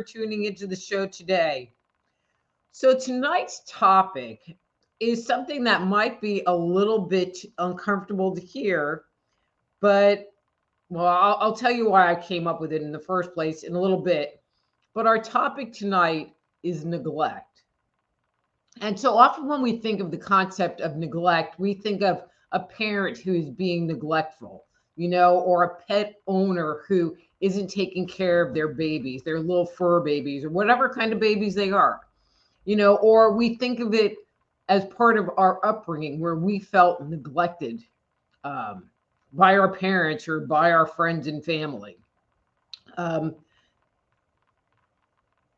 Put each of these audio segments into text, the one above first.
tuning into the show today. So, tonight's topic is something that might be a little bit uncomfortable to hear, but well, I'll, I'll, tell you why I came up with it in the first place in a little bit. But our topic tonight is neglect. And so often when we think of the concept of neglect, we think of a parent who is being neglectful, you know, or a pet owner who isn't taking care of their babies, their little fur babies, or whatever kind of babies they are, you know, or we think of it as part of our upbringing where we felt neglected um, by our parents or by our friends and family. Um,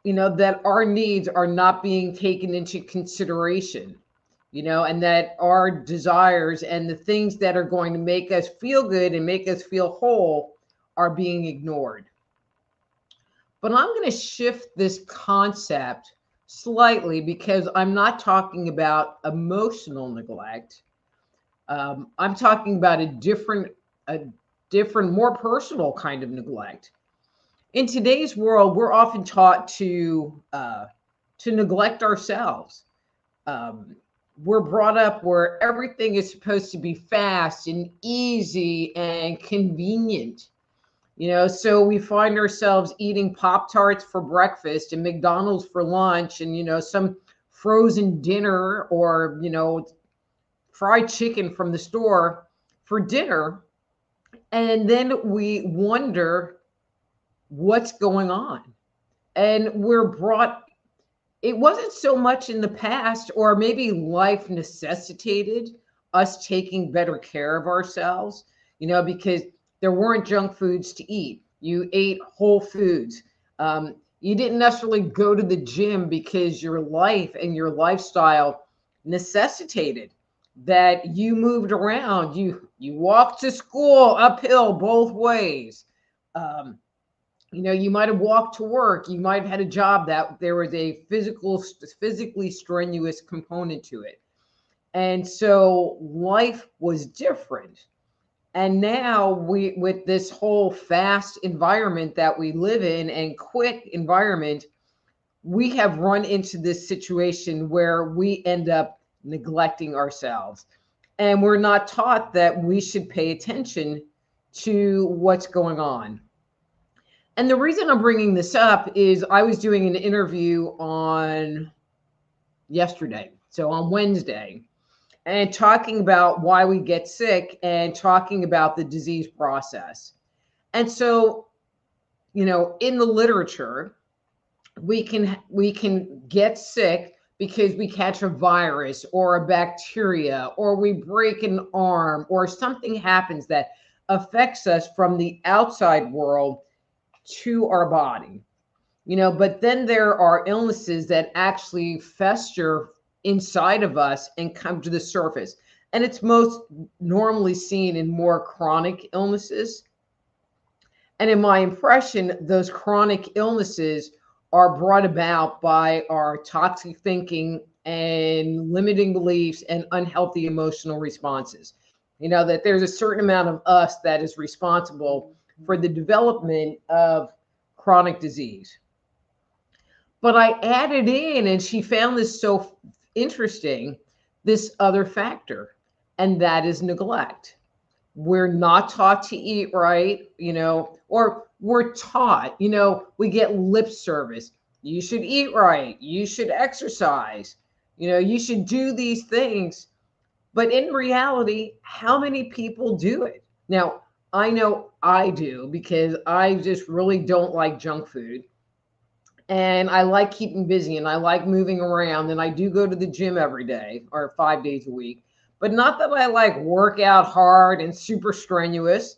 you know, that our needs are not being taken into consideration, you know, and that our desires and the things that are going to make us feel good and make us feel whole are being ignored. But I'm going to shift this concept slightly because I'm not talking about emotional neglect. Um, I'm talking about a different, a different, more personal kind of neglect. In today's world, we're often taught to uh, to neglect ourselves. Um, we're brought up where everything is supposed to be fast and easy and convenient. You know, so we find ourselves eating Pop Tarts for breakfast and McDonald's for lunch and, you know, some frozen dinner or, you know, fried chicken from the store for dinner. And then we wonder what's going on. And we're brought, it wasn't so much in the past, or maybe life necessitated us taking better care of ourselves, you know, because there weren't junk foods to eat. You ate whole foods. Um, you didn't necessarily go to the gym because your life and your lifestyle necessitated that you moved around. You you walked to school uphill both ways. Um, you know, you might have walked to work. You might have had a job that there was a physical, physically strenuous component to it, and so life was different. And now we with this whole fast environment that we live in and quick environment, we have run into this situation where we end up neglecting ourselves. And we're not taught that we should pay attention to what's going on. And the reason I'm bringing this up is I was doing an interview on yesterday, so on Wednesday, and talking about why we get sick and talking about the disease process. And so, you know, in the literature, we can we can get sick because we catch a virus or a bacteria or we break an arm or something happens that affects us from the outside world to our body. You know, but then there are illnesses that actually fester inside of us and come to the surface. And it's most normally seen in more chronic illnesses. And in my impression, those chronic illnesses are brought about by our toxic thinking and limiting beliefs and unhealthy emotional responses. You know, that there's a certain amount of us that is responsible for the development of chronic disease. But I added in, and she found this so interesting this other factor, and that is neglect. We're not taught to eat right, you know, or we're taught, you know, we get lip service. You should eat right. You should exercise. You know, you should do these things. But in reality, how many people do it? Now, I know I do because I just really don't like junk food and I like keeping busy and I like moving around and I do go to the gym every day or 5 days a week but not that I like work out hard and super strenuous.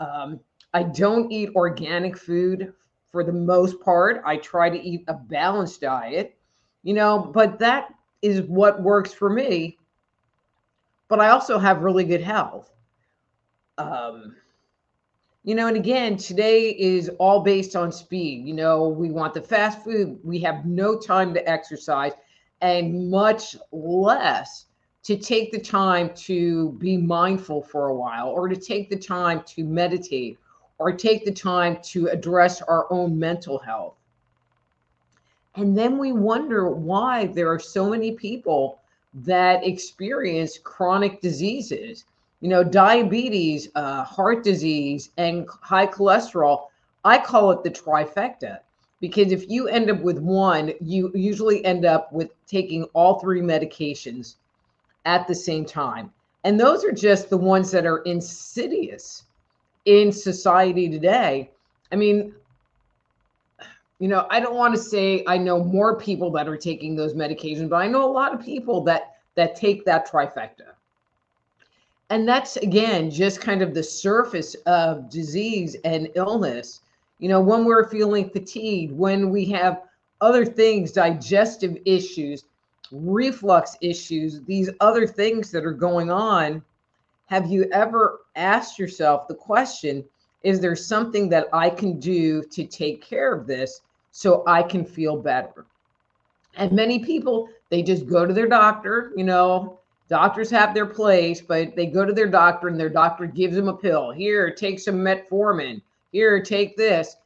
Um, I don't eat organic food for the most part. I try to eat a balanced diet, you know, but that is what works for me. But I also have really good health. Um, you know, and again, today is all based on speed. You know, we want the fast food, we have no time to exercise, and much less to take the time to be mindful for a while or to take the time to meditate or take the time to address our own mental health. And then we wonder why there are so many people that experience chronic diseases you know, diabetes, uh, heart disease, and high cholesterol. I call it the trifecta because if you end up with one, you usually end up with taking all three medications at the same time. And those are just the ones that are insidious in society today. I mean, you know, I don't want to say I know more people that are taking those medications, but I know a lot of people that that take that trifecta and that's again just kind of the surface of disease and illness. You know when we're feeling fatigued when we have other things digestive issues reflux issues these other things that are going on have you ever asked yourself the question is there something that i can do to take care of this so i can feel better? And many people they just go to their doctor you know Doctors have their place, but they go to their doctor and their doctor gives them a pill. Here, take some metformin. Here, take this.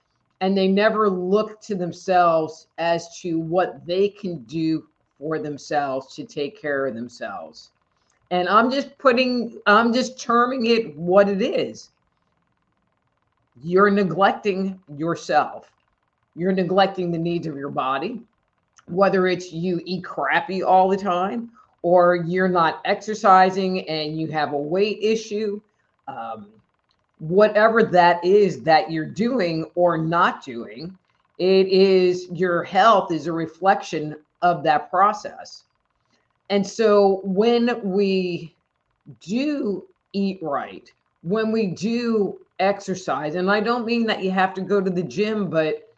And they never look to themselves as to what they can do for themselves to take care of themselves. And I'm just putting, I'm just terming it what it is. You're neglecting yourself. You're neglecting the needs of your body, whether it's you eat crappy all the time or you're not exercising and you have a weight issue, um, whatever that is that you're doing or not doing, it is your health is a reflection of that process. And so when we do eat right, when we do exercise, and I don't mean that you have to go to the gym, but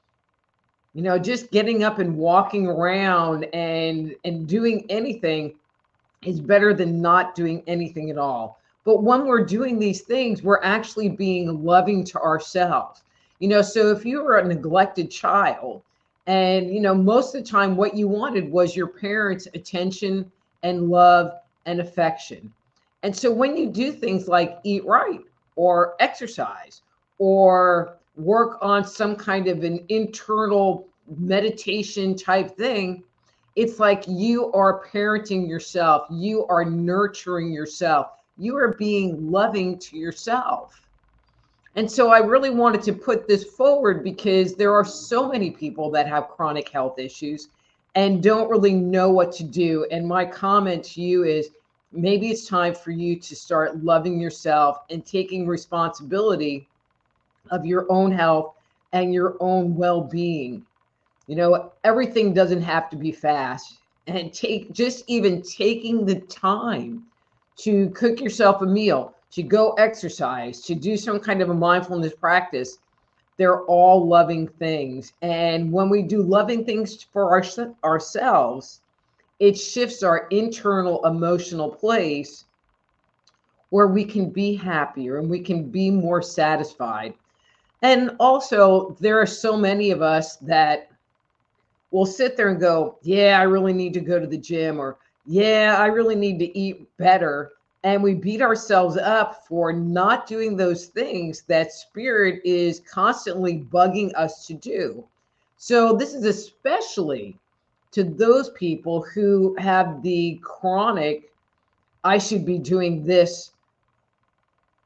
you know, just getting up and walking around and and doing anything is better than not doing anything at all. But when we're doing these things, we're actually being loving to ourselves. You know, so if you were a neglected child and, you know, most of the time what you wanted was your parents' attention and love and affection. And so when you do things like eat right or exercise or work on some kind of an internal meditation type thing, it's like you are parenting yourself, you are nurturing yourself, you are being loving to yourself. And so I really wanted to put this forward because there are so many people that have chronic health issues and don't really know what to do. And my comment to you is maybe it's time for you to start loving yourself and taking responsibility of your own health and your own well being. You know, everything doesn't have to be fast. And take just even taking the time to cook yourself a meal, to go exercise, to do some kind of a mindfulness practice, they're all loving things. And when we do loving things for our, ourselves, it shifts our internal emotional place where we can be happier and we can be more satisfied. And also, there are so many of us that we'll sit there and go, Yeah, I really need to go to the gym, or Yeah, I really need to eat better. And we beat ourselves up for not doing those things that spirit is constantly bugging us to do. So, this is especially to those people who have the chronic, I should be doing this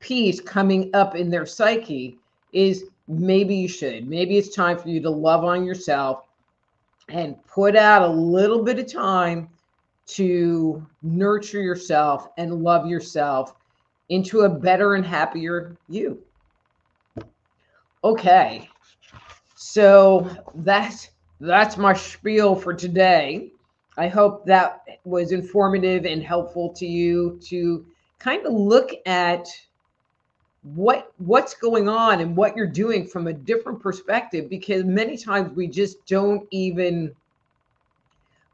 piece coming up in their psyche is maybe you should. Maybe it's time for you to love on yourself and put out a little bit of time to nurture yourself and love yourself into a better and happier you. Okay. So that's that's my spiel for today. I hope that was informative and helpful to you to kind of look at what what's going on and what you're doing from a different perspective because many times we just don't even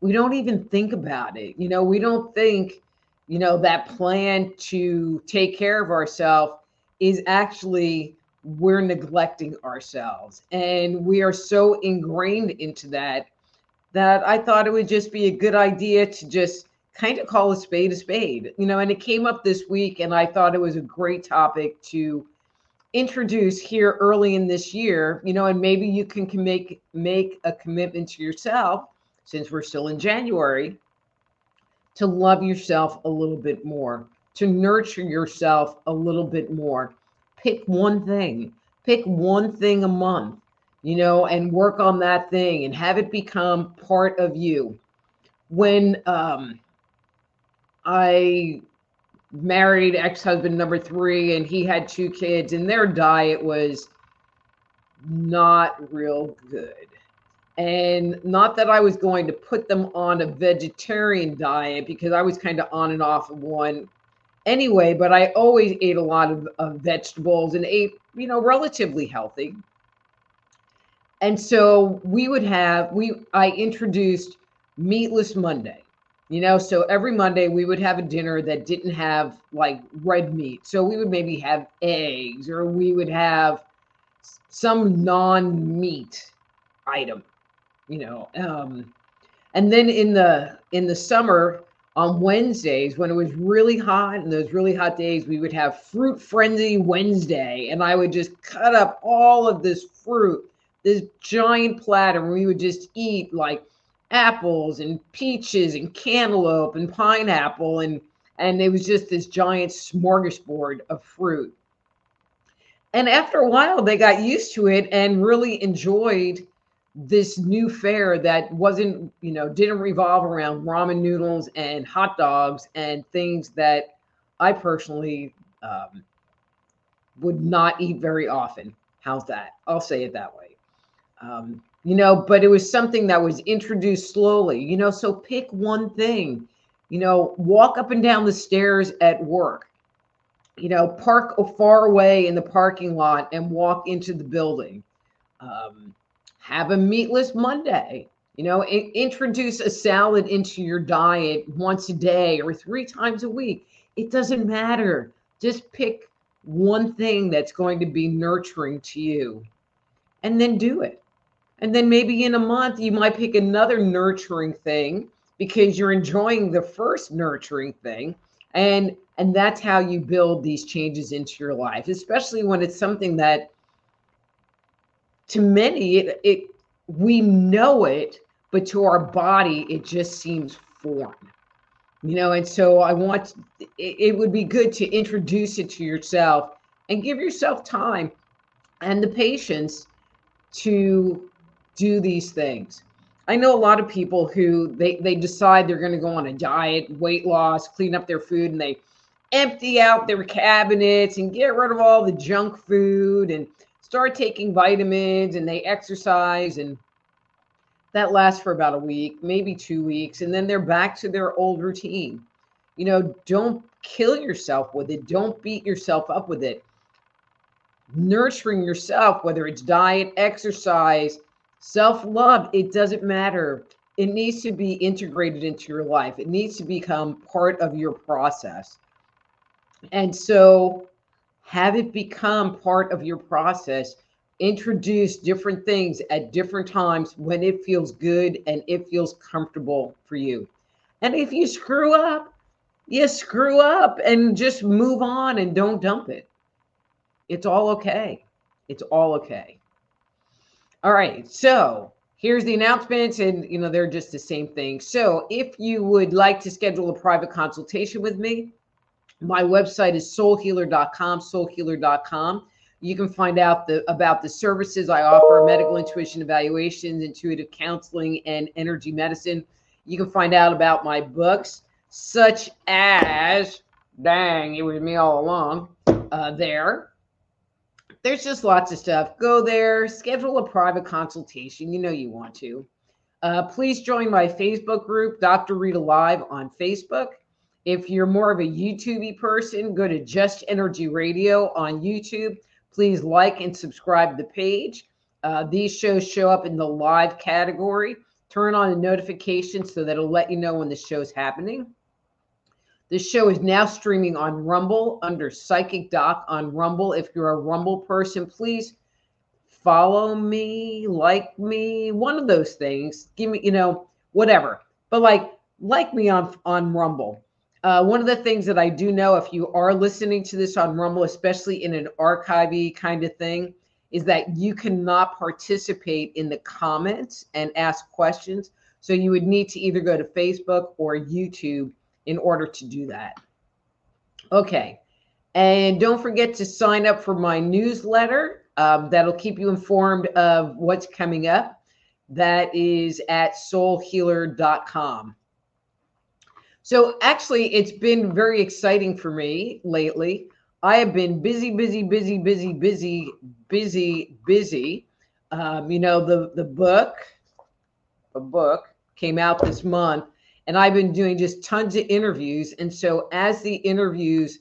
we don't even think about it. You know we don't think you know that plan to take care of ourselves is actually we're neglecting ourselves. And we are so ingrained into that that I thought it would just be a good idea to just kind of call a spade a spade, you know. And it came up this week, and I thought it was a great topic to introduce here early in this year, you know. And maybe you can, make make a commitment to yourself, since we're still in January, to love yourself a little bit more, to nurture yourself a little bit more. Pick one thing. Pick one thing a month you know, and work on that thing and have it become part of you. When um, I married ex husband number three, and he had two kids, and their diet was not real good. And not that I was going to put them on a vegetarian diet because I was kind of on and off of one anyway, but I always ate a lot of, of vegetables and ate, you know, relatively healthy and so we would have we i introduced meatless monday you know so every monday we would have a dinner that didn't have like red meat. So we would maybe have eggs or we would have some non-meat item you know um and then in the in the summer on wednesdays when it was really hot and those really hot days we would have fruit frenzy wednesday and i would just cut up all of this fruit this giant platter and we would just eat like apples and peaches and cantaloupe and pineapple and and it was just this giant smorgasbord of fruit. And after a while they got used to it and really enjoyed this new fare that wasn't you know didn't revolve around ramen noodles and hot dogs and things that i personally um, would not eat very often. How's that? I'll say it that way. Um, you know, but it was something that was introduced slowly, you know. So pick one thing, you know, walk up and down the stairs at work, you know, park far away in the parking lot and walk into the building. Um, have a meatless Monday, you know, I- introduce a salad into your diet once a day or three times a week. It doesn't matter. Just pick one thing that's going to be nurturing to you and then do it. And then maybe in a month, you might pick another nurturing thing because you're enjoying the first nurturing thing. And and that's how you build these changes into your life, especially when it's something that to many it, it we know it, but to our body it just seems foreign. You know, and so I want it, it would be good to introduce it to yourself and give yourself time and the patience to do these things. I know a lot of people who they they decide they're going to go on a diet, weight loss, clean up their food, and they empty out their cabinets and get rid of all the junk food and start taking vitamins and they exercise and that lasts for about a week, maybe 2 weeks and then they're back to their old routine. You know, don't kill yourself with it. Don't beat yourself up with it. Nurturing yourself, whether it's diet, exercise, Self love, it doesn't matter. It needs to be integrated into your life, it needs to become part of your process. And so, have it become part of your process. Introduce different things at different times when it feels good and it feels comfortable for you. And if you screw up, you screw up and just move on and don't dump it. It's all okay. It's all okay. All right. So here's the announcements, and you know, they're just the same thing. So if you would like to schedule a private consultation with me, my website is soulhealer.com, soulhealer.com. You can find out the about the services I offer, medical intuition evaluations, intuitive counseling, and energy medicine. You can find out about my books, such as Dang, it was me all along. Uh, there there's just lots of stuff. Go there, schedule a private consultation. You know you want to. Uh, please join my Facebook group, Dr. Rita Live on Facebook. If you're more of a YouTube person, go to Just Energy Radio on YouTube. Please like and subscribe the page. Uh, these shows show up in the live category. Turn on the notifications so that it'll let you know when the show's happening. This show is now streaming on Rumble under Psychic Doc on Rumble. If you're a Rumble person, please follow me, like me, one of those things. Give me, you know, whatever. But like, like me on on Rumble. Uh, one of the things that I do know, if you are listening to this on Rumble, especially in an archivey kind of thing, is that you cannot participate in the comments and ask questions. So you would need to either go to Facebook or YouTube in order to do that. Okay. And don't forget to sign up for my newsletter. Um, that'll keep you informed of what's coming up. That is at soulhealer.com. So, actually, it's been very exciting for me lately. I have been busy, busy, busy, busy, busy, busy, busy. Um, you know, the the book, a book came out this month, and I've been doing just tons of interviews. And so, as the interviews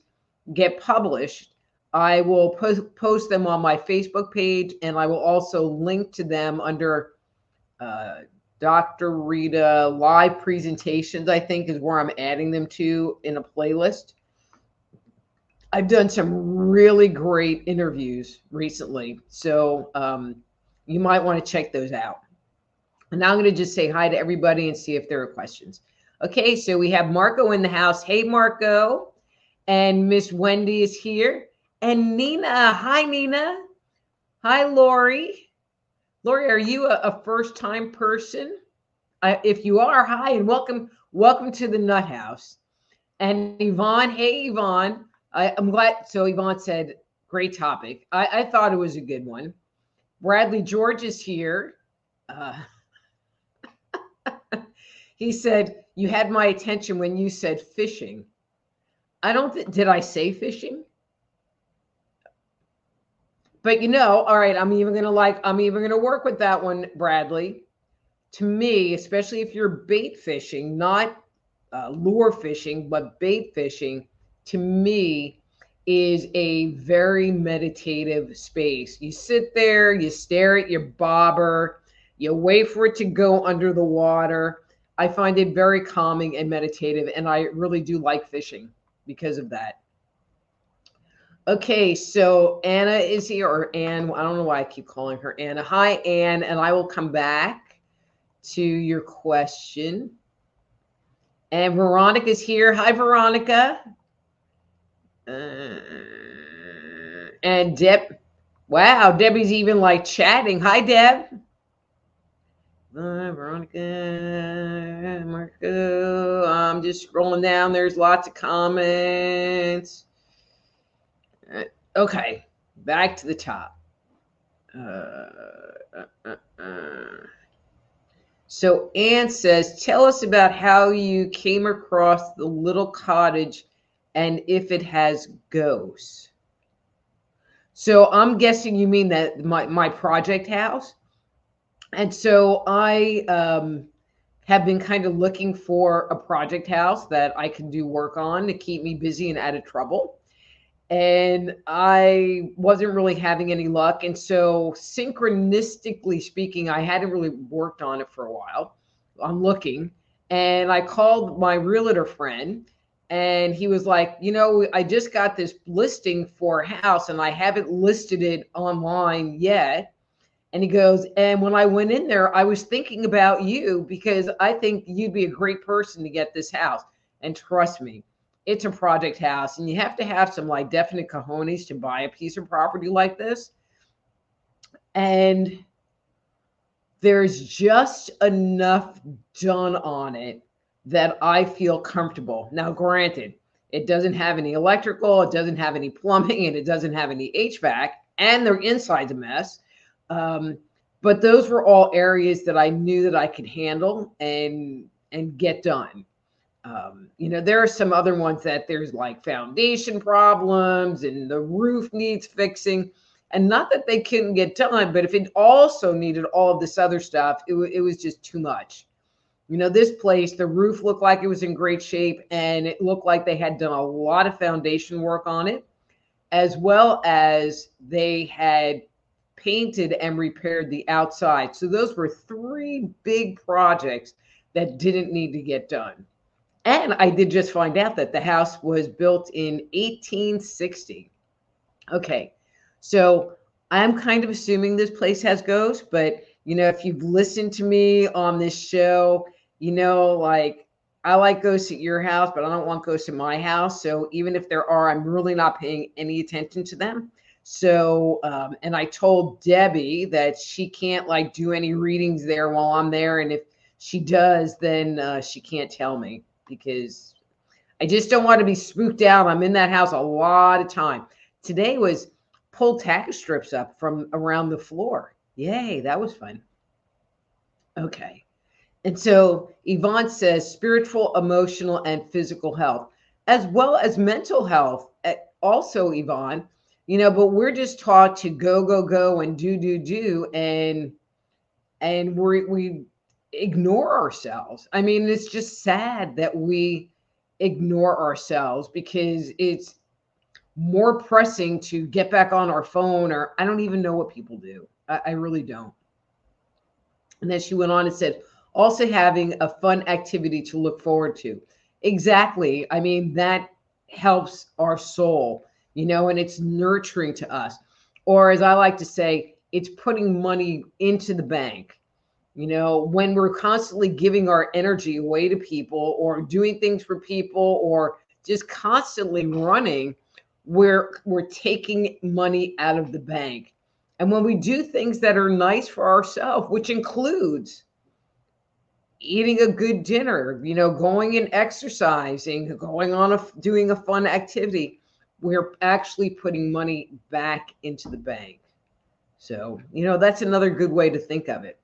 get published, I will post post them on my Facebook page, and I will also link to them under uh, Dr. Rita live presentations. I think is where I'm adding them to in a playlist. I've done some really great interviews recently. So um, you might want to check those out. And now I'm going to just say hi to everybody and see if there are questions. Okay, so we have Marco in the house. Hey, Marco. And Miss Wendy is here. And Nina. Hi, Nina. Hi, Lori. Lori, are you a, a first time person? Uh, if you are, hi and welcome. Welcome to the Nut House. And Yvonne, hey, Yvonne. I, am glad. So Yvonne said, great topic. I, I, thought it was a good one. Bradley George is here. Uh, he said, You had my attention when you said fishing. I don't, th- did I say fishing? But you know, all right, I'm even going to like, I'm even going to work with that one, Bradley. To me, especially if you're bait fishing, not uh, lure fishing, but bait fishing, to me is a very meditative space. You sit there, you stare at your bobber, you wait for it to go under the water. I find it very calming and meditative, and I really do like fishing because of that. Okay, so Anna is here, or Anne. I don't know why I keep calling her Anna. Hi, Anne, and I will come back to your question. And Veronica is here. Hi, Veronica. Uh, and Deb, wow, Debbie's even like chatting. Hi, Deb. Veronica, Marco. I'm just scrolling down. There's lots of comments. Uh, okay, back to the top. Uh, uh, uh, uh. so Anne says, tell us about how you came across the little cottage and if it has ghosts. So I'm guessing you mean that my, my project house. And so I um, have been kind of looking for a project house that I can do work on to keep me busy and out of trouble. And I wasn't really having any luck. And so, synchronistically speaking, I hadn't really worked on it for a while. I'm looking. And I called my realtor friend and he was like, you know, I just got this listing for a house and I haven't listed it online yet. And he goes, and when I went in there, I was thinking about you because I think you'd be a great person to get this house. And trust me, it's a project house, and you have to have some like definite cojones to buy a piece of property like this. And there's just enough done on it that I feel comfortable. Now, granted, it doesn't have any electrical, it doesn't have any plumbing, and it doesn't have any HVAC, and their inside's a mess. Um, but those were all areas that I knew that I could handle and and get done. Um, you know, there are some other ones that there's like foundation problems and the roof needs fixing. And not that they couldn't get done, but if it also needed all of this other stuff, it, w- it was just too much. You know, this place, the roof looked like it was in great shape and it looked like they had done a lot of foundation work on it, as well as they had painted and repaired the outside. So those were three big projects that didn't need to get done. And I did just find out that the house was built in 1860. Okay. So I'm kind of assuming this place has ghosts, but you know, if you've listened to me on this show, you know, like I like ghosts at your house, but I don't want ghosts in my house. So even if there are, I'm really not paying any attention to them. So, um, and I told Debbie that she can't like do any readings there while I'm there. And if she does, then uh, she can't tell me because I just don't want to be spooked out. I'm in that house a lot of time. Today was pull tack strips up from around the floor. Yay, that was fun. Okay. And so Yvonne says spiritual, emotional, and physical health, as well as mental health. Eh, also, Yvonne, you know, but we're just taught to go, go, go and do, do, do. And and we we ignore ourselves. I mean, it's just sad that we ignore ourselves because it's more pressing to get back on our phone, or I don't even know what people do. I, I really don't. And then she went on and said, also having a fun activity to look forward to. Exactly. I mean, that helps our soul, you know, and it's nurturing to us. Or as I like to say, it's putting money into the bank you know, when we're constantly giving our energy away to people or doing things for people or just constantly running, we're we're taking money out of the bank. And when we do things that are nice for ourselves, which includes eating a good dinner, you know, going and exercising, going on a doing a fun activity, we're actually putting money back into the bank. So, you know, that's another good way to think of it.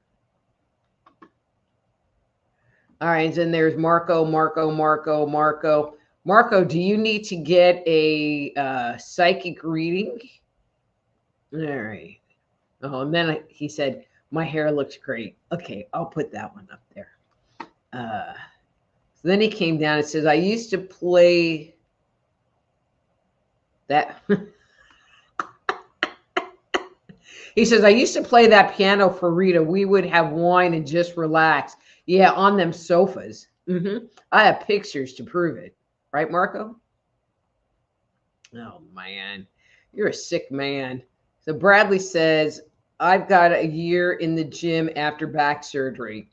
All right, and there's Marco, Marco, Marco, Marco. Marco, do you need to get a uh, psychic reading? All right. Oh, and then I, he said, My hair looks great. Okay, I'll put that one up there. Uh, so then he came down and says, I used to play that. he says, I used to play that piano for Rita. We would have wine and just relax. Yeah, on them sofas. Mm-hmm. I have pictures to prove it. Right, Marco? Oh, man. You're a sick man. So Bradley says, I've got a year in the gym after back surgery.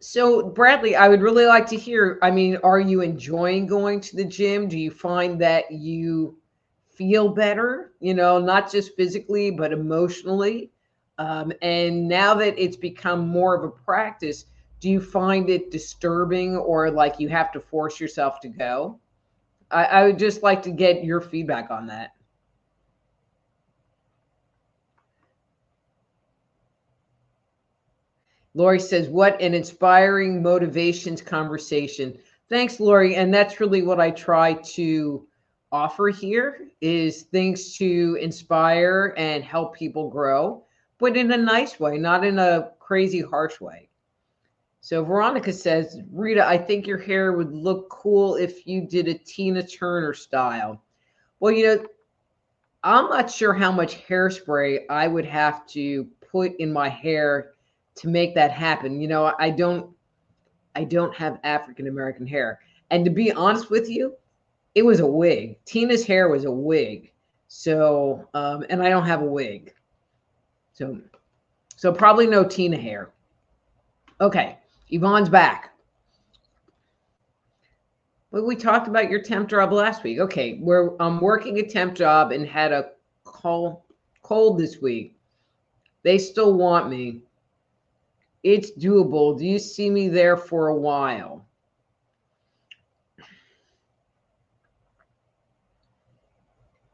So, Bradley, I would really like to hear. I mean, are you enjoying going to the gym? Do you find that you feel better, you know, not just physically, but emotionally? Um, and now that it's become more of a practice, do you find it disturbing or like you have to force yourself to go? I, I would just like to get your feedback on that. Lori says, What an inspiring motivations conversation. Thanks, Lori. And that's really what I try to offer here is things to inspire and help people grow but in a nice way, not in a crazy harsh way. So Veronica says, Rita, I think your hair would look cool if you did a Tina Turner style. Well, you know, I'm not sure how much hairspray I would have to put in my hair to make that happen. You know, I don't I don't have African American hair. And to be honest with you, it was a wig. Tina's hair was a wig. So, um, and I don't have a wig. So, so probably no Tina hair. Okay, Yvonne's back. Well, we talked about your temp job last week. Okay, where I'm working a temp job and had a call cold this week. They still want me. It's doable. Do you see me there for a while?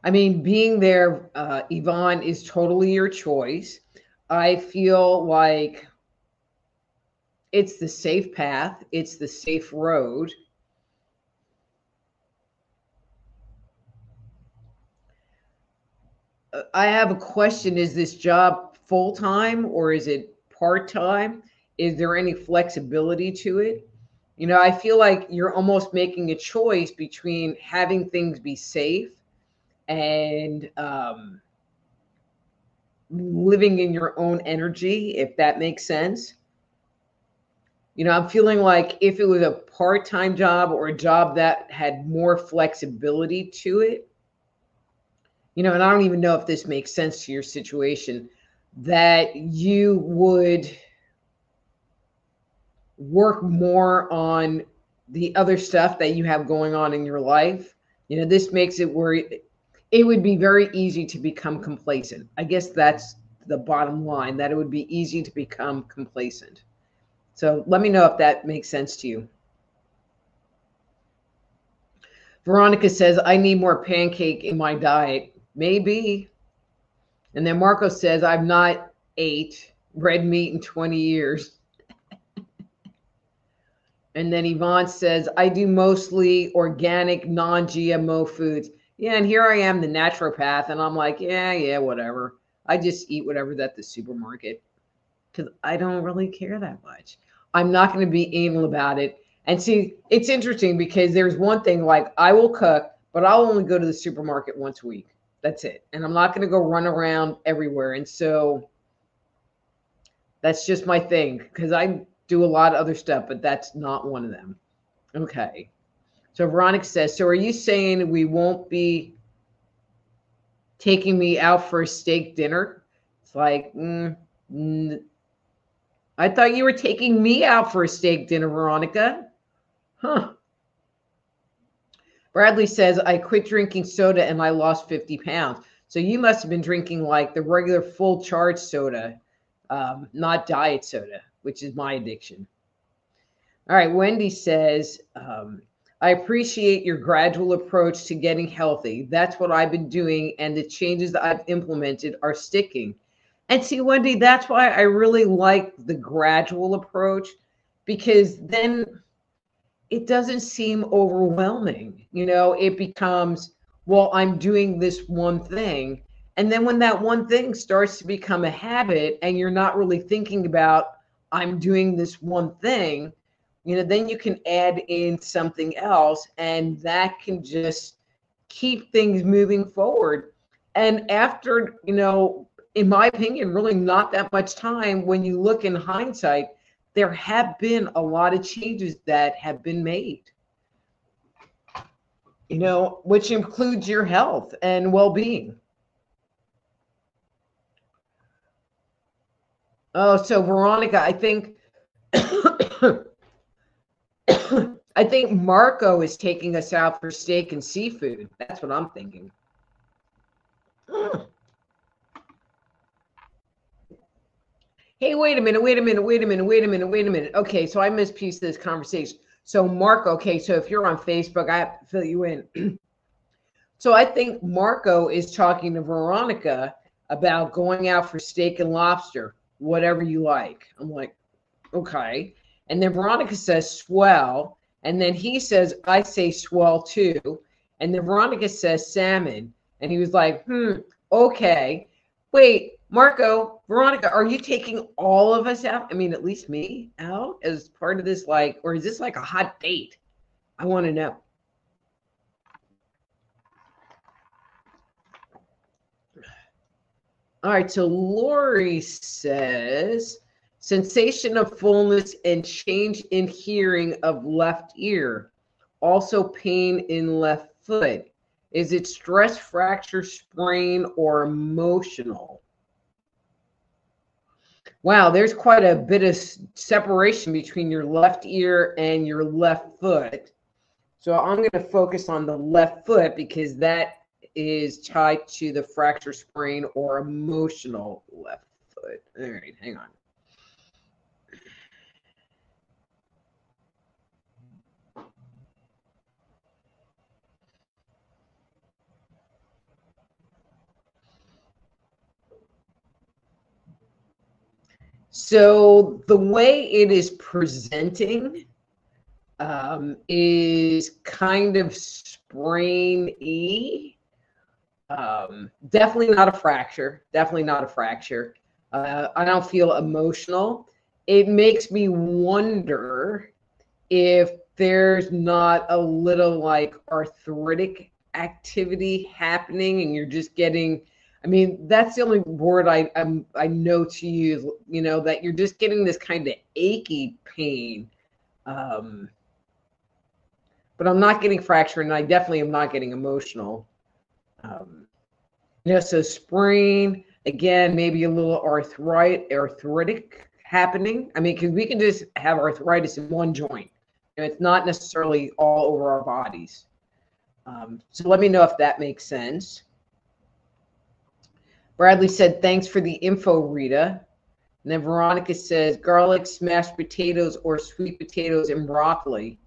I mean, being there, uh, Yvonne, is totally your choice. I feel like it's the safe path, it's the safe road. uh, I have a question. Is this job full time or is it part time? Is there any flexibility to it? You know, I feel like you're almost making a choice between having things be safe and um, living in your own energy, if that makes sense. You know, I'm feeling like if it was a part time job or a job that had more flexibility to it, you know, and I don't even know if this makes sense to your situation, that you would work more on the other stuff that you have going on in your life. You know, this makes it where it would be very easy to become complacent. I guess that's the bottom line, that it would be easy to become complacent. So let me know if that makes sense to you. Veronica says, I need more pancake in my diet. Maybe. And then Marco says, I've not ate red meat in 20 years. and then Yvonne says, I do mostly organic, non GMO foods. Yeah, and here I am, the naturopath, and I'm like, yeah, yeah, whatever. I just eat whatever's at the supermarket because I don't really care that much. I'm not going to be anal about it. And see, it's interesting because there's one thing like I will cook, but I'll only go to the supermarket once a week. That's it. And I'm not going to go run around everywhere. And so that's just my thing because I do a lot of other stuff, but that's not one of them. Okay. So Veronica says, So are you saying we won't be taking me out for a steak dinner? It's like, mm, I thought you were taking me out for a steak dinner, Veronica. Huh. Bradley says, I quit drinking soda and I lost 50 pounds. So you must have been drinking like the regular full charge soda, um, not diet soda, which is my addiction. All right. Wendy says, um, I appreciate your gradual approach to getting healthy. That's what I've been doing, and the changes that I've implemented are sticking. And see, Wendy, that's why I really like the gradual approach because then it doesn't seem overwhelming. You know, it becomes, well, I'm doing this one thing. And then when that one thing starts to become a habit and you're not really thinking about, I'm doing this one thing, you know then you can add in something else and that can just keep things moving forward and after you know in my opinion really not that much time when you look in hindsight there have been a lot of changes that have been made you know which includes your health and well-being oh so veronica i think I think Marco is taking us out for steak and seafood. That's what I'm thinking. Mm. Hey, wait a minute, wait a minute, wait a minute, wait a minute, wait a minute. Okay, so I missed piece of this conversation. So, Marco, okay, so if you're on Facebook, I have to fill you in. so, I think Marco is talking to Veronica about going out for steak and lobster, whatever you like. I'm like, okay. And then Veronica says, swell. And then he says, I say swell too. And then Veronica says salmon. And he was like, hmm, okay. Wait, Marco, Veronica, are you taking all of us out? I mean, at least me out as part of this, like, or is this like a hot date? I want to know. All right, so Lori says, sensation of fullness and change in hearing of left ear, also pain in left foot. Is it stress, fracture, sprain, or emotional? Wow, there's quite a bit of separation between your left ear and your left foot. So I'm going to focus on the left foot because that is tied to the fracture, sprain, or emotional left foot. All right, hang on. So the way it is presenting um, is kind of sprain-y. Um, definitely not a fracture. Definitely not a fracture. Uh, I don't feel emotional. It makes me wonder if there's not a little like arthritic activity happening and you're just getting I mean, that's the only word I I'm, i know to use. You know that you're just getting this kind of achy pain, um, but I'm not getting fractured, and I definitely am not getting emotional. Um, you know, so sprain again, maybe a little arthritic, arthritic happening. I mean, because we can just have arthritis in one joint, and it's not necessarily all over our bodies. Um, so let me know if that makes sense. Bradley said, thanks for the info, Rita. And then Veronica says, garlic, smashed potatoes, or sweet potatoes and broccoli.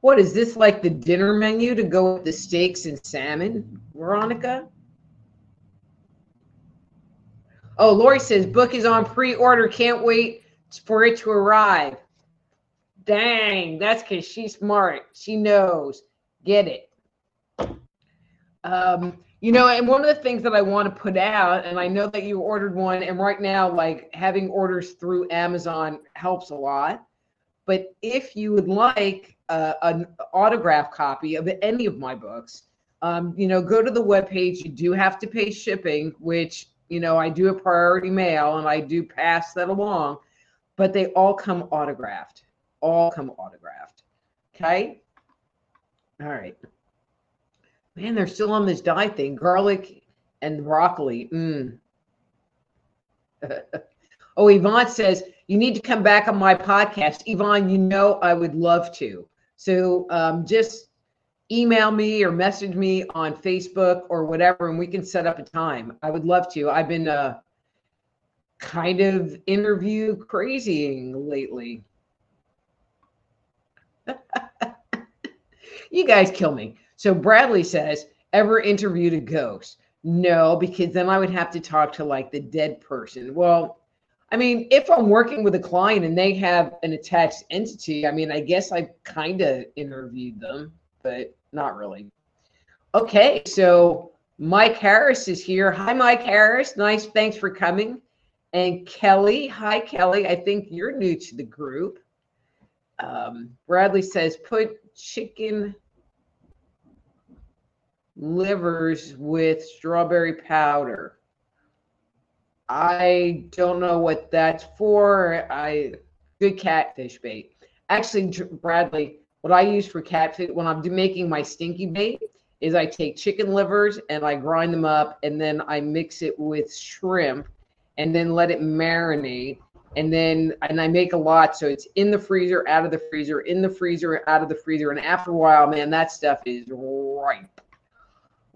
What is this like the dinner menu to go with the steaks and salmon, Veronica? Oh, Lori says, book is on pre order. Can't wait for it to arrive. Dang, that's because she's smart. She knows. Get it. Um, you know, and one of the things that I want to put out, and I know that you ordered one, and right now, like having orders through Amazon helps a lot. But if you would like uh, an autograph copy of any of my books, um, you know, go to the webpage. You do have to pay shipping, which, you know, I do a priority mail and I do pass that along, but they all come autographed. All come autographed. Okay. All right. Man, they're still on this diet thing. Garlic and broccoli. Mm. oh, Yvonne says, you need to come back on my podcast. Yvonne, you know I would love to. So um, just email me or message me on Facebook or whatever, and we can set up a time. I would love to. I've been uh, kind of interview crazying lately. you guys kill me. So Bradley says, ever interviewed a ghost? No, because then I would have to talk to like the dead person. Well, I mean, if I'm working with a client and they have an attached entity, I mean, I guess I kind of interviewed them, but not really. Okay, so Mike Harris is here. Hi, Mike Harris. Nice. Thanks for coming. And Kelly. Hi, Kelly. I think you're new to the group. Um, Bradley says, put chicken livers with strawberry powder. I don't know what that's for. I good catfish bait. Actually, Bradley, what I use for catfish when I'm making my stinky bait is I take chicken livers and I grind them up and then I mix it with shrimp and then let it marinate and then and I make a lot so it's in the freezer, out of the freezer, in the freezer, out of the freezer and after a while, man, that stuff is ripe.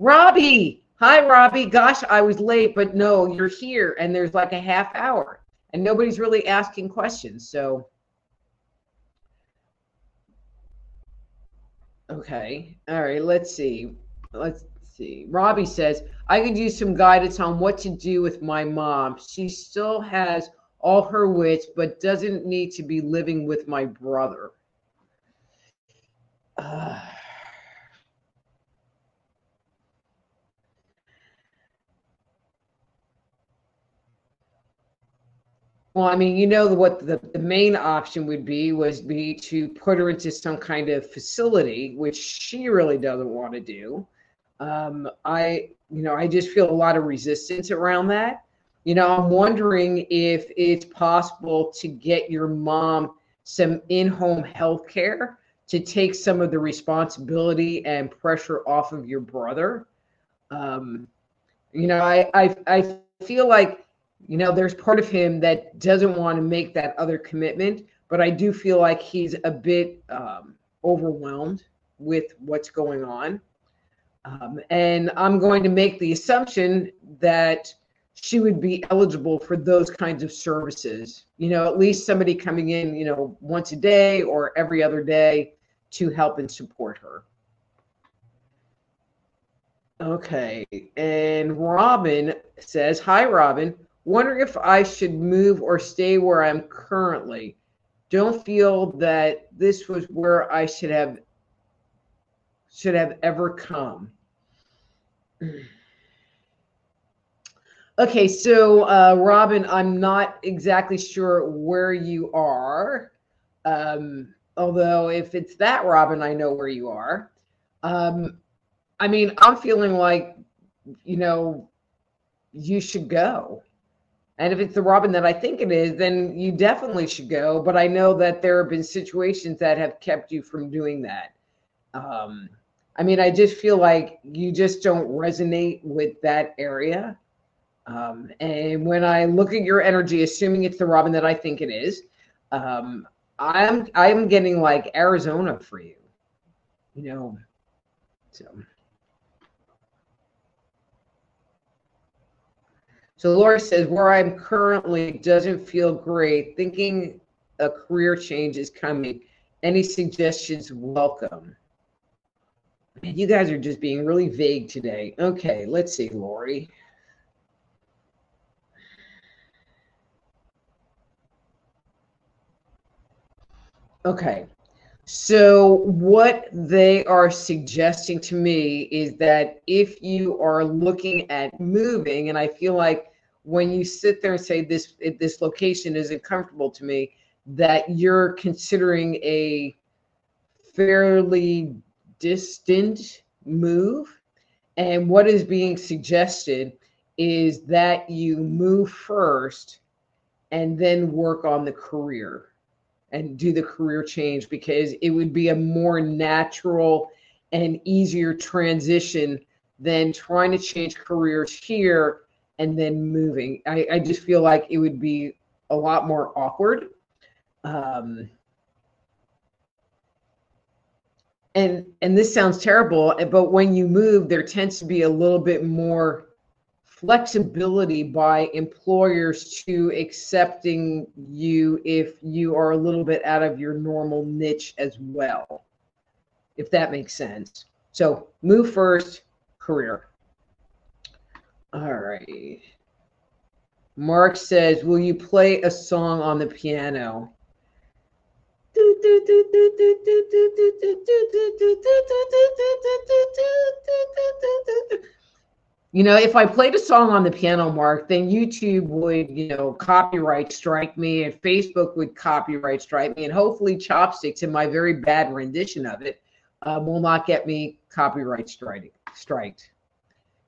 Robbie. Hi, Robbie. Gosh, I was late, but no, you're here and there's like a half hour and nobody's really asking questions. So, okay. All right. Let's see. Let's see. Robbie says, I could use some guidance on what to do with my mom. She still has all her wits, but doesn't need to be living with my brother. Uh, Well, I mean, you know what the, the main option would be was be to put her into some kind of facility, which she really doesn't want to do. Um, I, you know, I just feel a lot of resistance around that. You know, I'm wondering if it's possible to get your mom some in-home health care to take some of the responsibility and pressure off of your brother. Um, you know, I, I I feel like you know, there's part of him that doesn't want to make that other commitment, but I do feel like he's a bit um, overwhelmed with what's going on. Um, and I'm going to make the assumption that she would be eligible for those kinds of services. You know, at least somebody coming in, you know, once a day or every other day to help and support her. Okay. And Robin says, Hi, Robin. Wondering if I should move or stay where I'm currently. Don't feel that this was where I should have should have ever come. Okay, so uh, Robin, I'm not exactly sure where you are. Um, although if it's that Robin, I know where you are. Um, I mean, I'm feeling like, you know, you should go. And if it's the Robin that I think it is, then you definitely should go. But I know that there have been situations that have kept you from doing that. Um, I mean, I just feel like you just don't resonate with that area. Um, and when I look at your energy, assuming it's the Robin that I think it is, um, I'm I'm getting like Arizona for you, you know. So. So Lori says, where I'm currently doesn't feel great. Thinking a career change is coming. Any suggestions welcome. You guys are just being really vague today. Okay, let's see, Lori. Okay. So, what they are suggesting to me is that if you are looking at moving, and I feel like when you sit there and say this this location isn't comfortable to me, that you're considering a fairly distant move. And what is being suggested is that you move first and then work on the career and do the career change because it would be a more natural and easier transition than trying to change careers here and then moving. I, I just feel like it would be a lot more awkward. Um, and and this sounds terrible, but when you move, there tends to be a little bit more flexibility by employers to accepting you if you are a little bit out of your normal niche as well, if that makes sense. So move first, career. All right. Mark says, Will you play a song on the piano? You know, if I played a song on the piano, Mark, then YouTube would, you know, copyright strike me and Facebook would copyright strike me. And hopefully, Chopsticks, in my very bad rendition of it, uh, will not get me copyright striked. striked.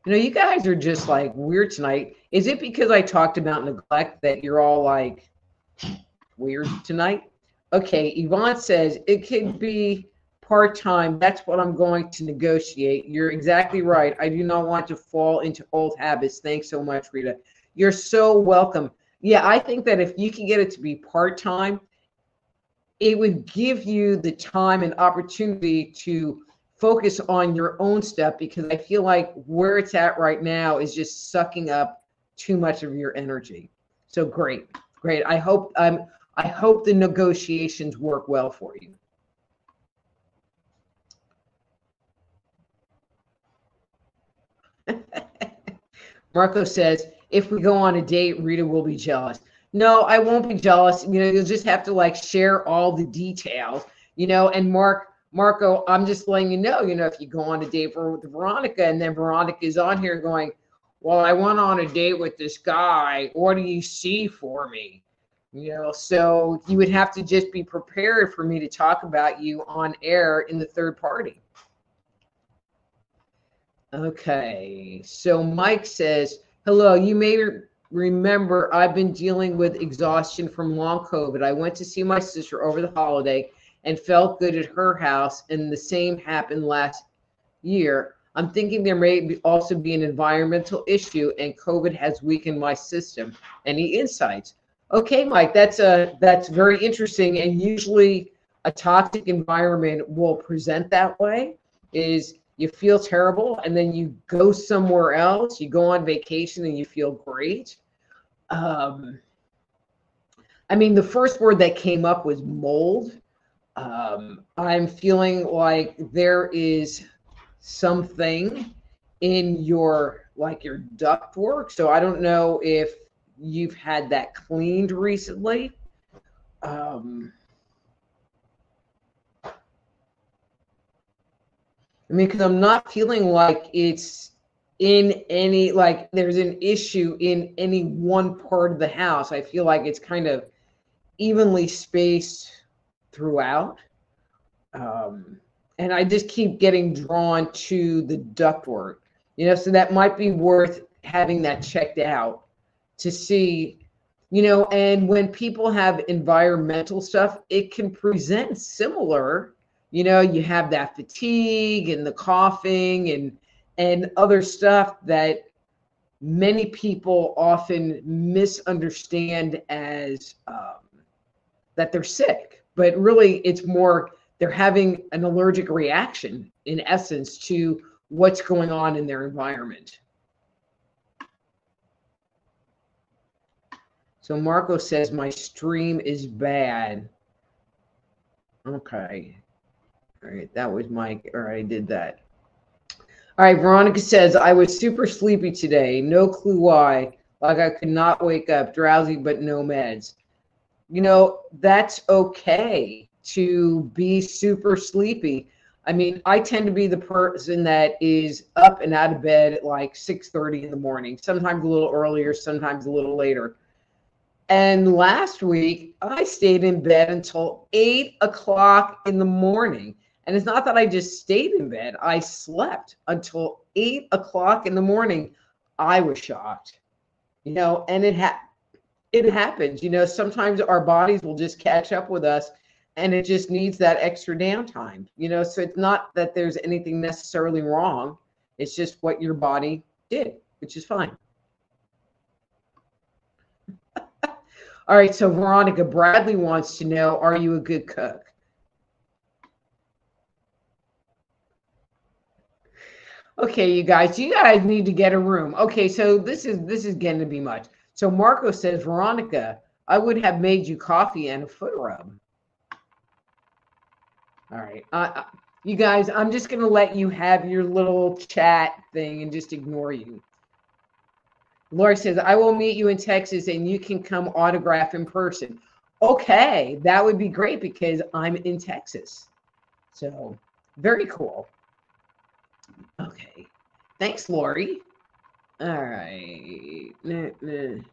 You know, you guys are just like weird tonight. Is it because I talked about neglect that you're all like weird tonight? Okay, Yvonne says it could be part time. That's what I'm going to negotiate. You're exactly right. I do not want to fall into old habits. Thanks so much, Rita. You're so welcome. Yeah, I think that if you can get it to be part time, it would give you the time and opportunity to focus on your own stuff because I feel like where it's at right now is just sucking up too much of your energy. So great, great. I hope um, I hope the negotiations work well for you. Marco says, if we go on a date, Rita will be jealous. No, I won't be jealous. You know, you'll just have to like share all the details, you know, and Mark, Marco, I'm just letting you know, you know, if you go on a date with Veronica and then Veronica is on here going, well, I went on a date with this guy. What do you see for me? You know, so you would have to just be prepared for me to talk about you on air in the third party. Okay, so Mike says, hello, you may remember I've been dealing with exhaustion from long COVID. I went to see my sister over the holiday and felt good at her house, and the same happened last year. I'm thinking there may be also be an environmental issue, and COVID has weakened my system. Any insights? Okay, Mike, that's a that's very interesting, and usually a toxic environment will present that way. Is you feel terrible and then you go somewhere else you go on vacation and you feel great um, i mean the first word that came up was mold um, i'm feeling like there is something in your like your duct work so i don't know if you've had that cleaned recently um, I mean, because I'm not feeling like it's in any like there's an issue in any one part of the house. I feel like it's kind of evenly spaced throughout. Um, and I just keep getting drawn to the ductwork, you know, so that might be worth having that checked out to see, you know, and when people have environmental stuff, it can present similar, you know, you have that fatigue and the coughing and and other stuff that many people often misunderstand as um, that they're sick, but really it's more they're having an allergic reaction in essence to what's going on in their environment. So Marco says my stream is bad. Okay. All right, that was Mike. All right, I did that. All right, Veronica says I was super sleepy today. No clue why. Like I could not wake up, drowsy but no meds. You know, that's okay to be super sleepy. I mean, I tend to be the person that is up and out of bed at like 6:30 in the morning, sometimes a little earlier, sometimes a little later. And last week, I stayed in bed until eight o'clock in the morning. And it's not that I just stayed in bed, I slept until eight o'clock in the morning. I was shocked, you know, and it ha- it happens. You know, sometimes our bodies will just catch up with us and it just needs that extra downtime, you know. So it's not that there's anything necessarily wrong, it's just what your body did, which is fine. All right, so Veronica Bradley wants to know Are you a good cook? Okay, you guys, you guys need to get a room. Okay, so this is this is getting to be much. So Marco says, Veronica, I would have made you coffee and a foot rub. All right, uh, you guys, I'm just gonna let you have your little chat thing and just ignore you. Lori says, I will meet you in Texas and you can come autograph in person. Okay, that would be great because I'm in Texas. So very cool. Okay. Thanks, Lori. All right.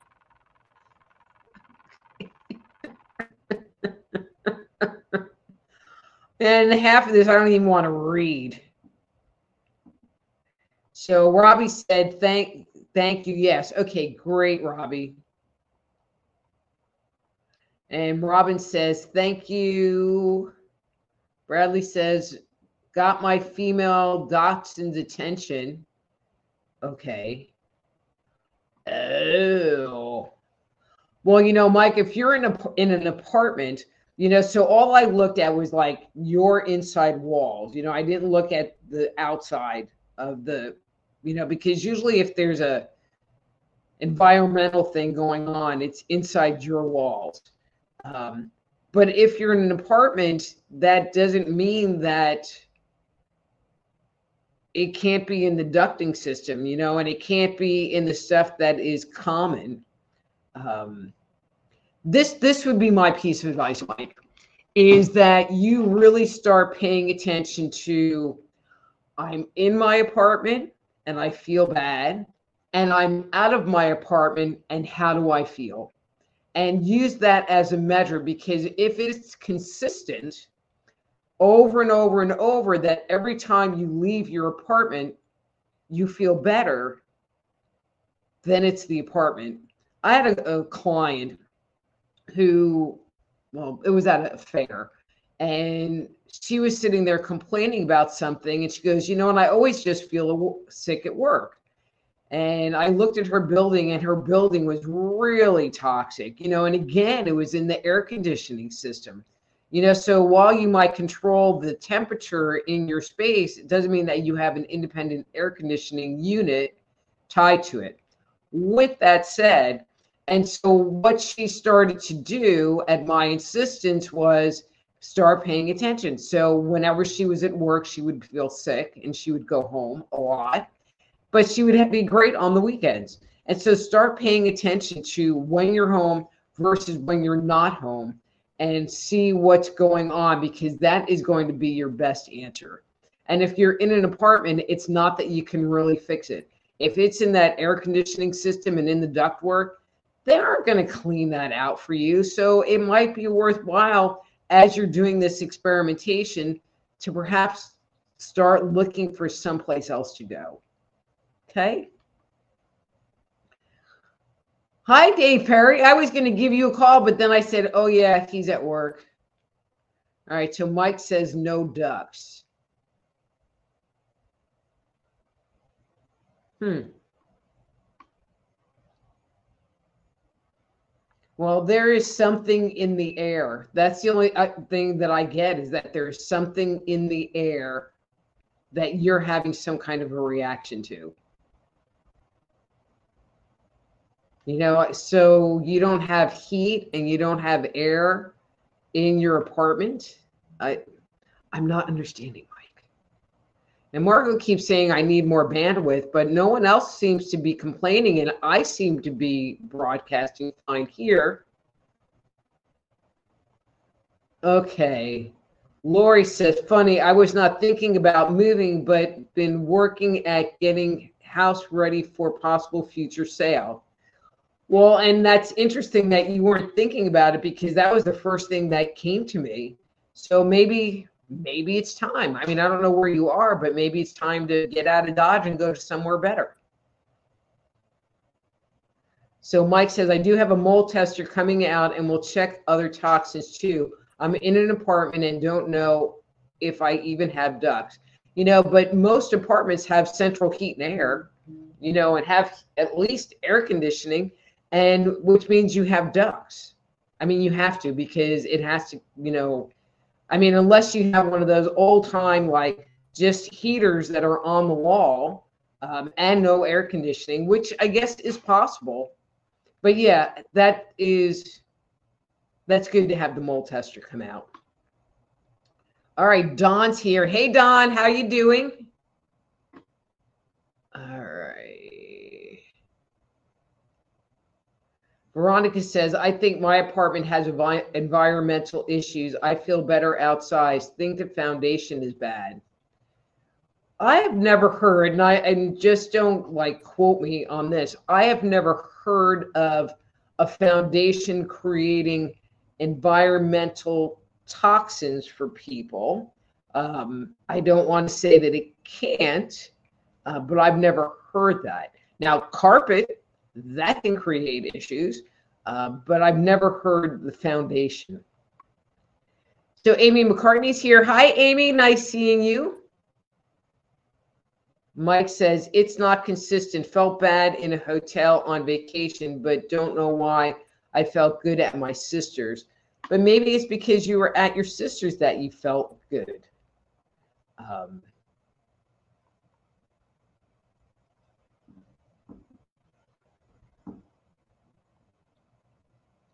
And half of this I don't even want to read. So Robbie said, "Thank Thank you. Yes. Okay. Great, Robbie. And Robin says, Thank you. Bradley says, Got my female dachshund's attention. Okay. Oh. Well, you know, Mike, if you're in a in an apartment, you know, so all I looked at was like your inside walls. You know, I didn't look at the outside of the you know, because usually if there's a environmental thing going on, it's inside your walls. Um, but if you're in an apartment, that doesn't mean that it can't be in the ducting system, you know, and it can't be in the stuff that is common. Um, this this would be my piece of advice, Mike, is that you really start paying attention to I'm in my apartment and I feel bad, and I'm out of my apartment and how do I feel? And use that as a measure because if it's consistent over and over and over, that every time you leave your apartment, you feel better, then it's the apartment. I had a, a client who, well, it was at a fair, and she was sitting there complaining about something and she goes you know and i always just feel sick at work and i looked at her building and her building was really toxic you know and again it was in the air conditioning system you know so while you might control the temperature in your space it doesn't mean that you have an independent air conditioning unit tied to it with that said and so what she started to do at my insistence was start paying attention. So whenever she was at work, she would feel sick and she would go home a lot, but she would be great on the weekends. And so start paying attention to when you're home versus when you're not home and see what's going on because that is going to be your best answer. And if you're in an apartment, it's not that you can really fix it. if it's in that air conditioning system and in the ductwork, they aren't going to clean that out for you. So it might be worthwhile as you're doing this experimentation to perhaps start looking for someplace else to go. Okay. Hi, Dave Perry. I was going to give you a call, but then I said, oh, yeah, he's at work. All right. So Mike says no ducks. Hmm. Well, there is something in the air. That's the only uh, thing that I get is that there's something in the air that you're having some kind of a reaction to. You know, so you don't have heat and you don't have air in your apartment. I I'm not understanding, Mike. And Marco keeps saying I need more bandwidth, but no one else seems to be complaining, and I seem to be broadcasting fine here. Okay. Lori says, funny, I was not thinking about moving, but been working at getting house ready for possible future sale. Well, and that's interesting that you weren't thinking about it because that was the first thing that came to me. So maybe maybe it's time. I mean, I don't know where you are, but maybe it's time to get out of Dodge and go to somewhere better. So Mike says, I do have a mold tester coming out and we'll check other toxins too. I'm in an apartment and don't know if I even have ducts. You know, but most apartments have central heat and air, you know, and have at least air conditioning and which means you have ducts. I mean, you have to because it has to, you know, I mean, unless you have one of those old time like just heaters that are on the wall um, and no air conditioning, which I guess is possible. But yeah, that is that's good to have the mold tester come out. All right, Don's here. Hey, Don, how you doing? Veronica says, I think my apartment has environmental issues. I feel better outside. Think the foundation is bad. I have never heard, and I and just don't like quote me on this. I have never heard of a foundation creating environmental toxins for people. Um, I don't want to say that it can't, uh, but I've never heard that. Now, carpet that can create issues, uh, but I've never heard the foundation. So Amy McCartney's here. Hi, Amy. Nice seeing you. Mike says it's not consistent. Felt bad in a hotel on vacation, but don't know why I felt good at my sister's. But maybe it's because you were at your sister's that you felt good. Um,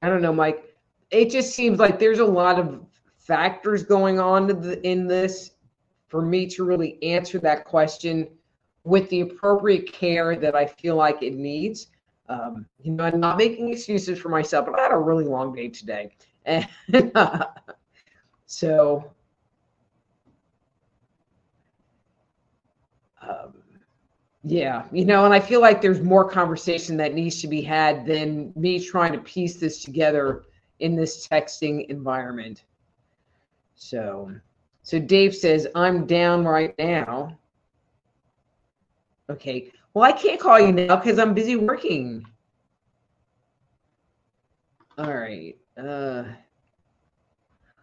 I don't know, Mike. It just seems like there's a lot of factors going on in this for me to really answer that question with the appropriate care that I feel like it needs. Um, you know, I'm not making excuses for myself, but I had a really long day today. And uh, so, um, yeah, you know, and I feel like there's more conversation that needs to be had than me trying to piece this together in this texting environment. So, so Dave says, I'm down right now. Okay. Well, I can't call you now because I'm busy working. All right. Uh,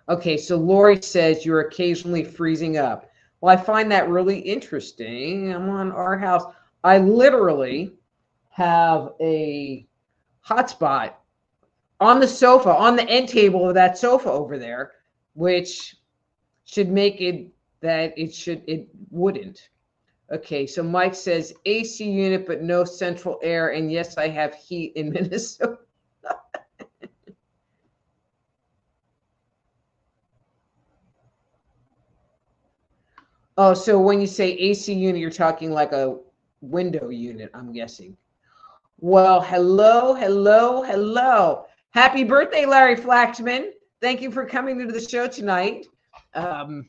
okay. So Lori says you're occasionally freezing up. Well, I find that really interesting. I'm on our house. I literally have a hotspot on the sofa, on the end table of that sofa over there, which should make it that it should it wouldn't. Okay, so Mike says AC unit but no central air, and yes, I have heat in Minnesota. Oh, so when you say AC unit, you're talking like a window unit, I'm guessing. Well, hello, hello, hello. Happy birthday, Larry Flaxman. Thank you for coming to the show tonight. Um,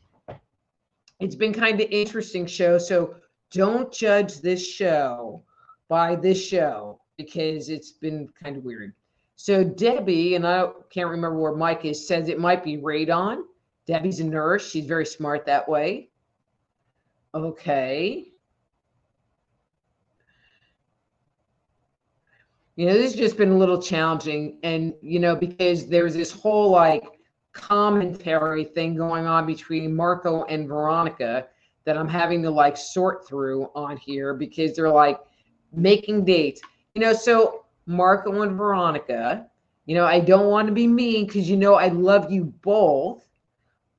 it's been kind of interesting show, so don't judge this show by this show because it's been kind of weird. So Debbie, and I can't remember where Mike is, says it might be radon. Debbie's a nurse. She's very smart that way. Okay. You know, this has just been a little challenging. And, you know, because there's this whole like commentary thing going on between Marco and Veronica that I'm having to like sort through on here because they're like making dates. You know, so Marco and Veronica, you know, I don't want to be mean because you know I love you both.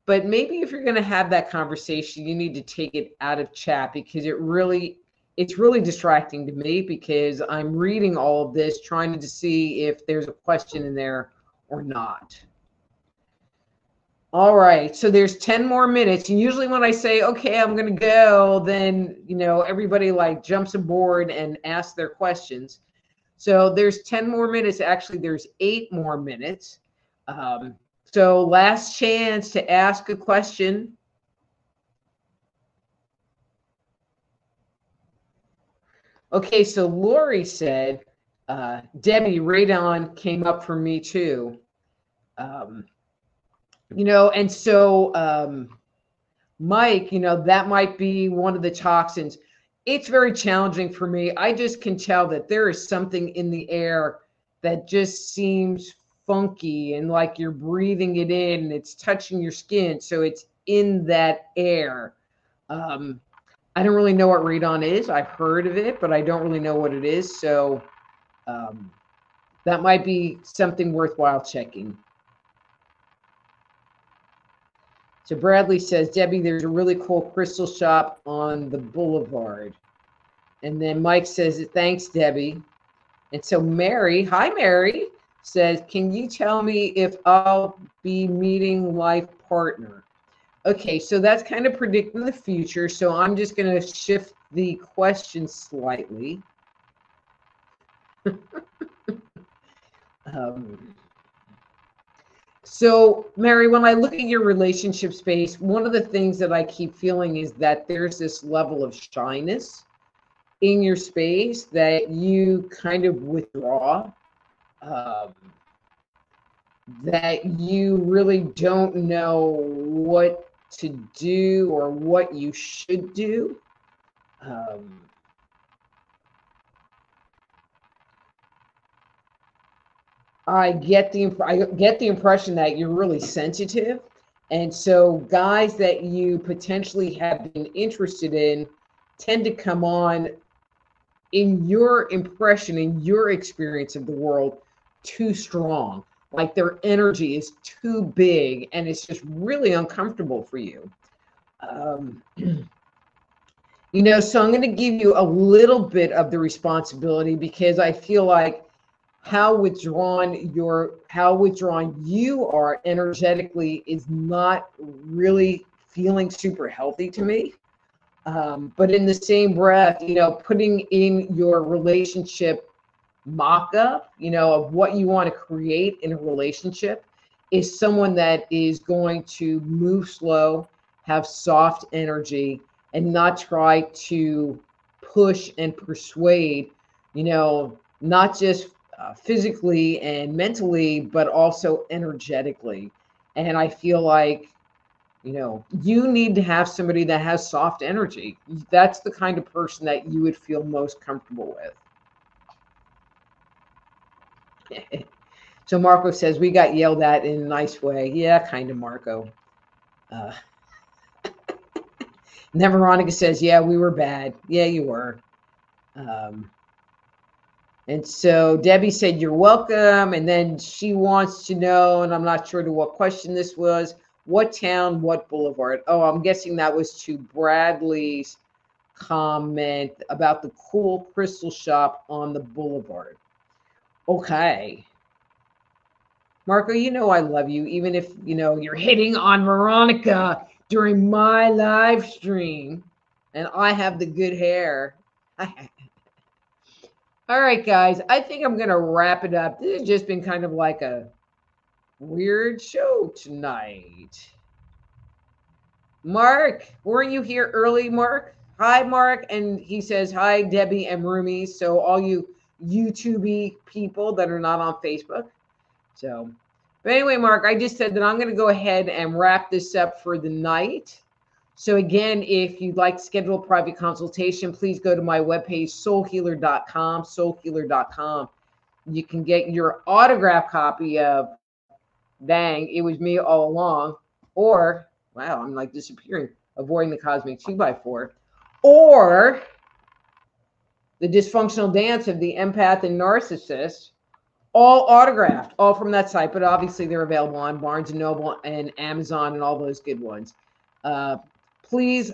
But maybe if you're going to have that conversation, you need to take it out of chat because it really it's really distracting to me because I'm reading all of this trying to see if there's a question in there or not. All right, so there's 10 more minutes. And usually when I say, okay, I'm going to go, then, you know, everybody like jumps aboard and asks their questions. So there's 10 more minutes. Actually, there's eight more minutes. Um, so last chance to ask a question. Okay, so Lori said, uh, Debbie, radon came up for me too. Um, you know, and so um, Mike, you know, that might be one of the toxins. It's very challenging for me. I just can tell that there is something in the air that just seems funky and like you're breathing it in and it's touching your skin. So it's in that air. Um, I don't really know what radon is. I've heard of it, but I don't really know what it is. So um, that might be something worthwhile checking. So Bradley says, Debbie, there's a really cool crystal shop on the boulevard. And then Mike says, thanks, Debbie. And so Mary, hi, Mary, says, can you tell me if I'll be meeting life partner? Okay, so that's kind of predicting the future. So I'm just going to shift the question slightly. um, so, Mary, when I look at your relationship space, one of the things that I keep feeling is that there's this level of shyness in your space that you kind of withdraw, um, that you really don't know what to do or what you should do. Um, I get the I get the impression that you're really sensitive, and so guys that you potentially have been interested in tend to come on in your impression in your experience of the world too strong. Like their energy is too big and it's just really uncomfortable for you. Um, you know so i'm going to give you a little bit of the responsibility because i feel like how withdrawn your how withdrawn you are energetically is not really feeling super healthy to me. Um, but in the same breath you know putting in your relationship mock-up you know of what you want to create in a relationship is someone that is going to move slow have soft energy and not try to push and persuade you know not just uh, physically and mentally, but also energetically. And I feel like, you know, you need to have somebody that has soft energy. That's the kind of person that you would feel most comfortable with. so Marco says, We got yelled at in a nice way. Yeah, kind of, Marco. Uh, then Veronica says, Yeah, we were bad. Yeah, you were. Um, and so Debbie said, You're welcome. And then she wants to know, and I'm not sure to what question this was what town, what boulevard? Oh, I'm guessing that was to Bradley's comment about the cool crystal shop on the boulevard. Okay. Marco, you know I love you, even if you know you're hitting on Veronica during my live stream, and I have the good hair. All right, guys, I think I'm going to wrap it up. This has just been kind of like a weird show tonight. Mark, weren't you here early, Mark? hi, Mark. And he says, hi, Debbie and Rumi. So, all you YouTube people that are not on Facebook. So, but anyway, Mark, I just said that I'm going to go ahead and wrap this up for the night. So, again, if you'd like to schedule a private consultation, please go to my webpage, soulhealer.com, soulhealer.com. You can get your autograph copy of Dang, It Was Me All Along, or wow, I'm like disappearing, avoiding the cosmic two by four, or the dysfunctional dance of the empath and narcissist, all autographed, all from that site. But obviously, they're available on Barnes and Noble and Amazon and all those good ones. Uh, please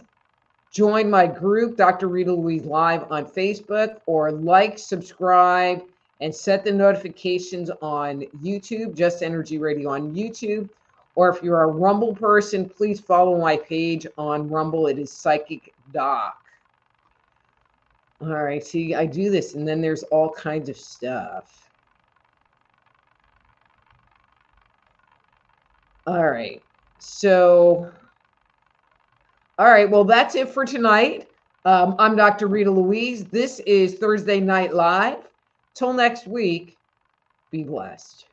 join my group, Dr. Rita Louise Live on Facebook, or like, subscribe, and set the notifications on YouTube, Just Energy Radio on YouTube. Or if you're a Rumble person, please follow my page on Rumble. It is Psychic Doc. All right, see, I do this, and then there's all kinds of stuff. All right, so, all right, well, that's it for tonight. Um, I'm Dr. Rita Louise. This is Thursday Night Live. Till next week, be blessed.